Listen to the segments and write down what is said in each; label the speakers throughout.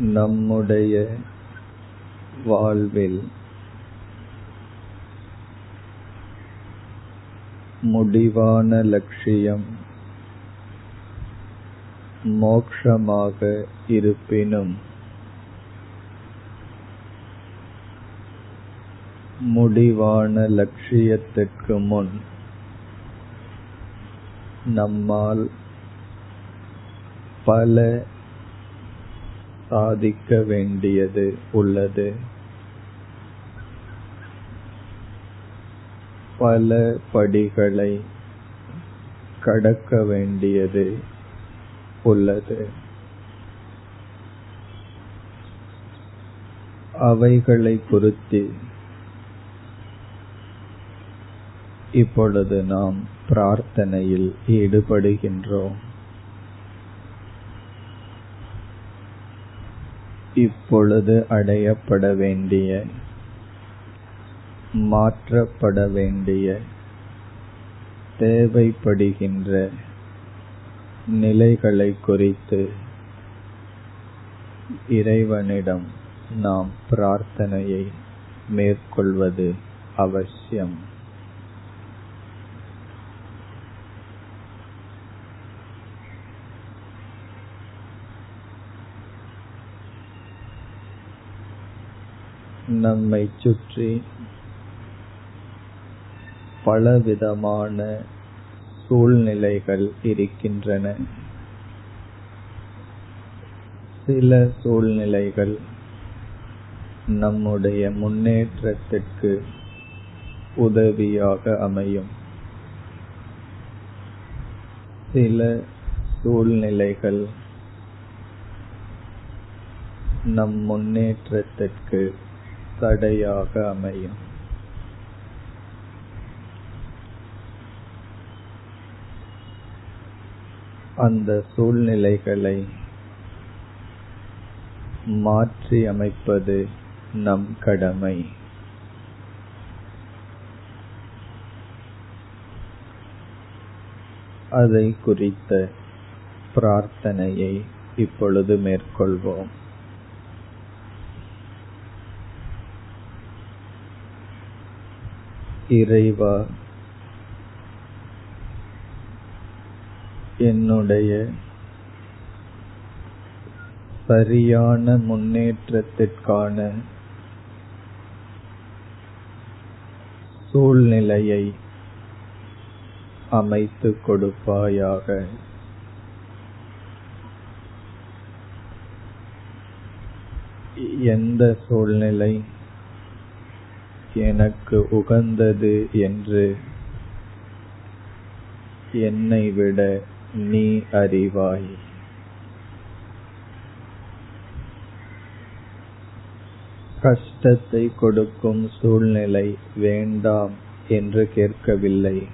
Speaker 1: நம்முடைய வாழ்வில் முடிவான லட்சியம் மோக்ஷமாக இருப்பினும் முடிவான லட்சியத்திற்கு முன் நம்மால் பல சாதிக்க வேண்டியது உள்ளது. பல படிகளை கடக்க வேண்டியது உள்ளது. அவைகளை குறித்து இப்பொழுது நாம் பிரார்த்தனையில் ஈடுபடுகின்றோம். இப்பொழுது அடையப்பட வேண்டிய மாற்றப்பட வேண்டிய தேவைப்படுகின்ற நிலைகளை குறித்து இறைவனிடம் நாம் பிரார்த்தனையை மேற்கொள்வது அவசியம். நம்மை சுற்றி பலவிதமான சூழ்நிலைகள் இருக்கின்றன. சில சூழ்நிலைகள் நம்முடைய முன்னேற்றத்திற்கு உதவியாக அமையும். சில சூழ்நிலைகள் நம் முன்னேற்றத்திற்கு தடையாக அமையும். அந்த சூழ்நிலைகளை மாற்றி அமைப்பது நம் கடமை. அதை குறித்த பிரார்த்தனையை இப்பொழுது மேற்கொள்வோம். இறைவா என்னுடைய சரியான முன்னேற்றத்திற்கான சூழ்நிலையை அமைத்து கொடுப்பாயாக. எந்த சூழ்நிலை எனக்கு உகந்தது என்று என்னை விட நீ அறிவாய். கஷ்டத்தை கொடுக்கும் சூழ்நிலை வேண்டாம் என்று கேட்கவில்லை.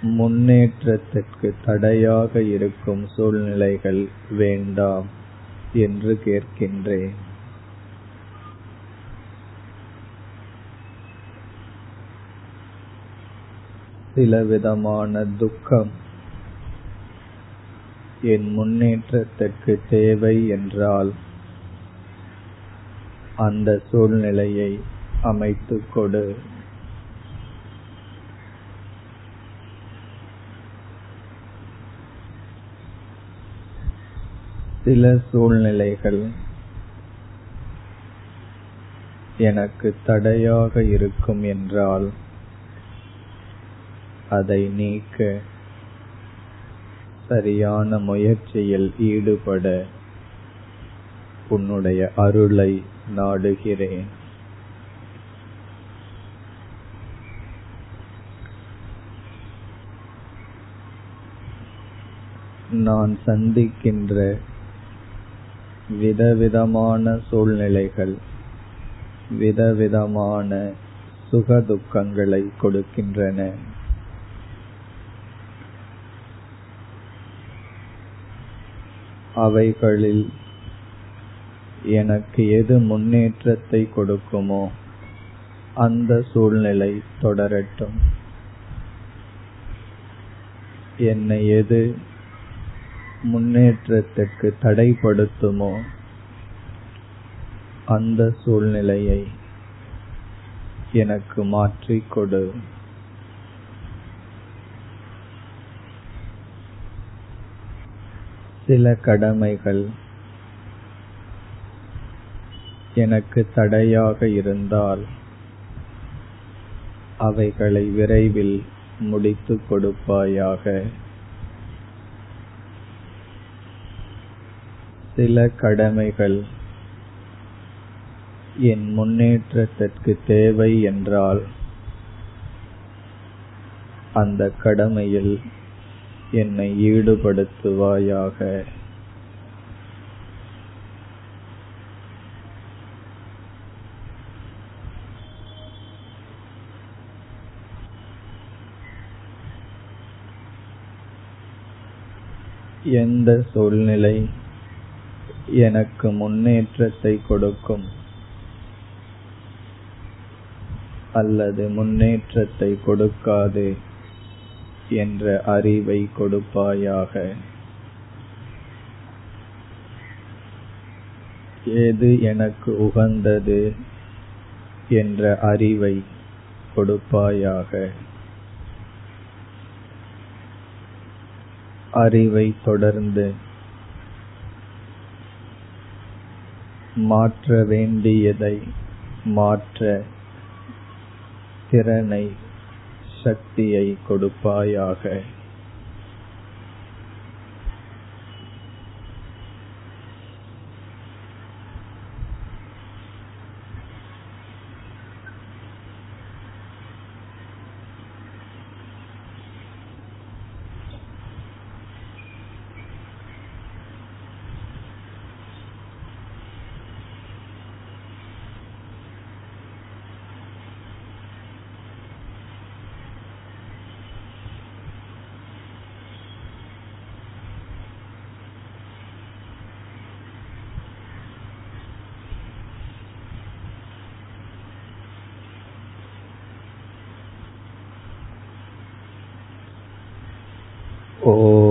Speaker 1: முன்னேற்றத்திற்கு தடையாக இருக்கும் சூழ்நிலைகள் வேண்டாம் என்று கேட்கின்றேன். சில விதமான துக்கம். என் முன்னேற்றத்திற்கு தேவை என்றால் அந்த சூழ்நிலையை அமைத்துக் கொடு. சில சூழ்நிலைகள் எனக்கு தடையாக இருக்கும் என்றால் அதை நீக்க சரியான முயற்சியில் ஈடுபட உன்னுடைய அருளை நாடுகிறேன். நான் சந்திக்கின்ற விதவிதமான சூழ்நிலைகள் விதவிதமான சுகதுக்கங்களை கொடுக்கின்றன. அவைகளில் எனக்கு எது முன்னேற்றத்தை கொடுக்குமோ அந்த சூழ்நிலை தொடரட்டும். என்னை எது முன்னேற்றத்திற்கு தடைப்படுத்துமோ அந்த சூழ்நிலையை எனக்கு மாற்றிக் கொடு. சில கடமைகள் எனக்கு தடையாக இருந்தால் அவைகளை விரைவில் முடித்துக் கொடுப்பாயாக. சில கடமைகள் என் முன்னேற்றத்திற்கு தேவை என்றால் அந்த கடமையில் என்னை ஈடுபடுத்துவாயாக. எந்த சூழ்நிலை எனக்கு முன்னேற்றத்தை கொடுக்கும்? அல்லது முன்னேற்றத்தை கொடுக்காது? என்ற அறிவை கொடுப்பாயாக. ஏது எனக்கு உகந்தது என்ற அறிவை கொடுப்பாயாக. அறிவை தொடர்ந்து மாற்ற வேண்டியதை மாற்ற திறனை சக்தியை கொடுப்பாயாக. o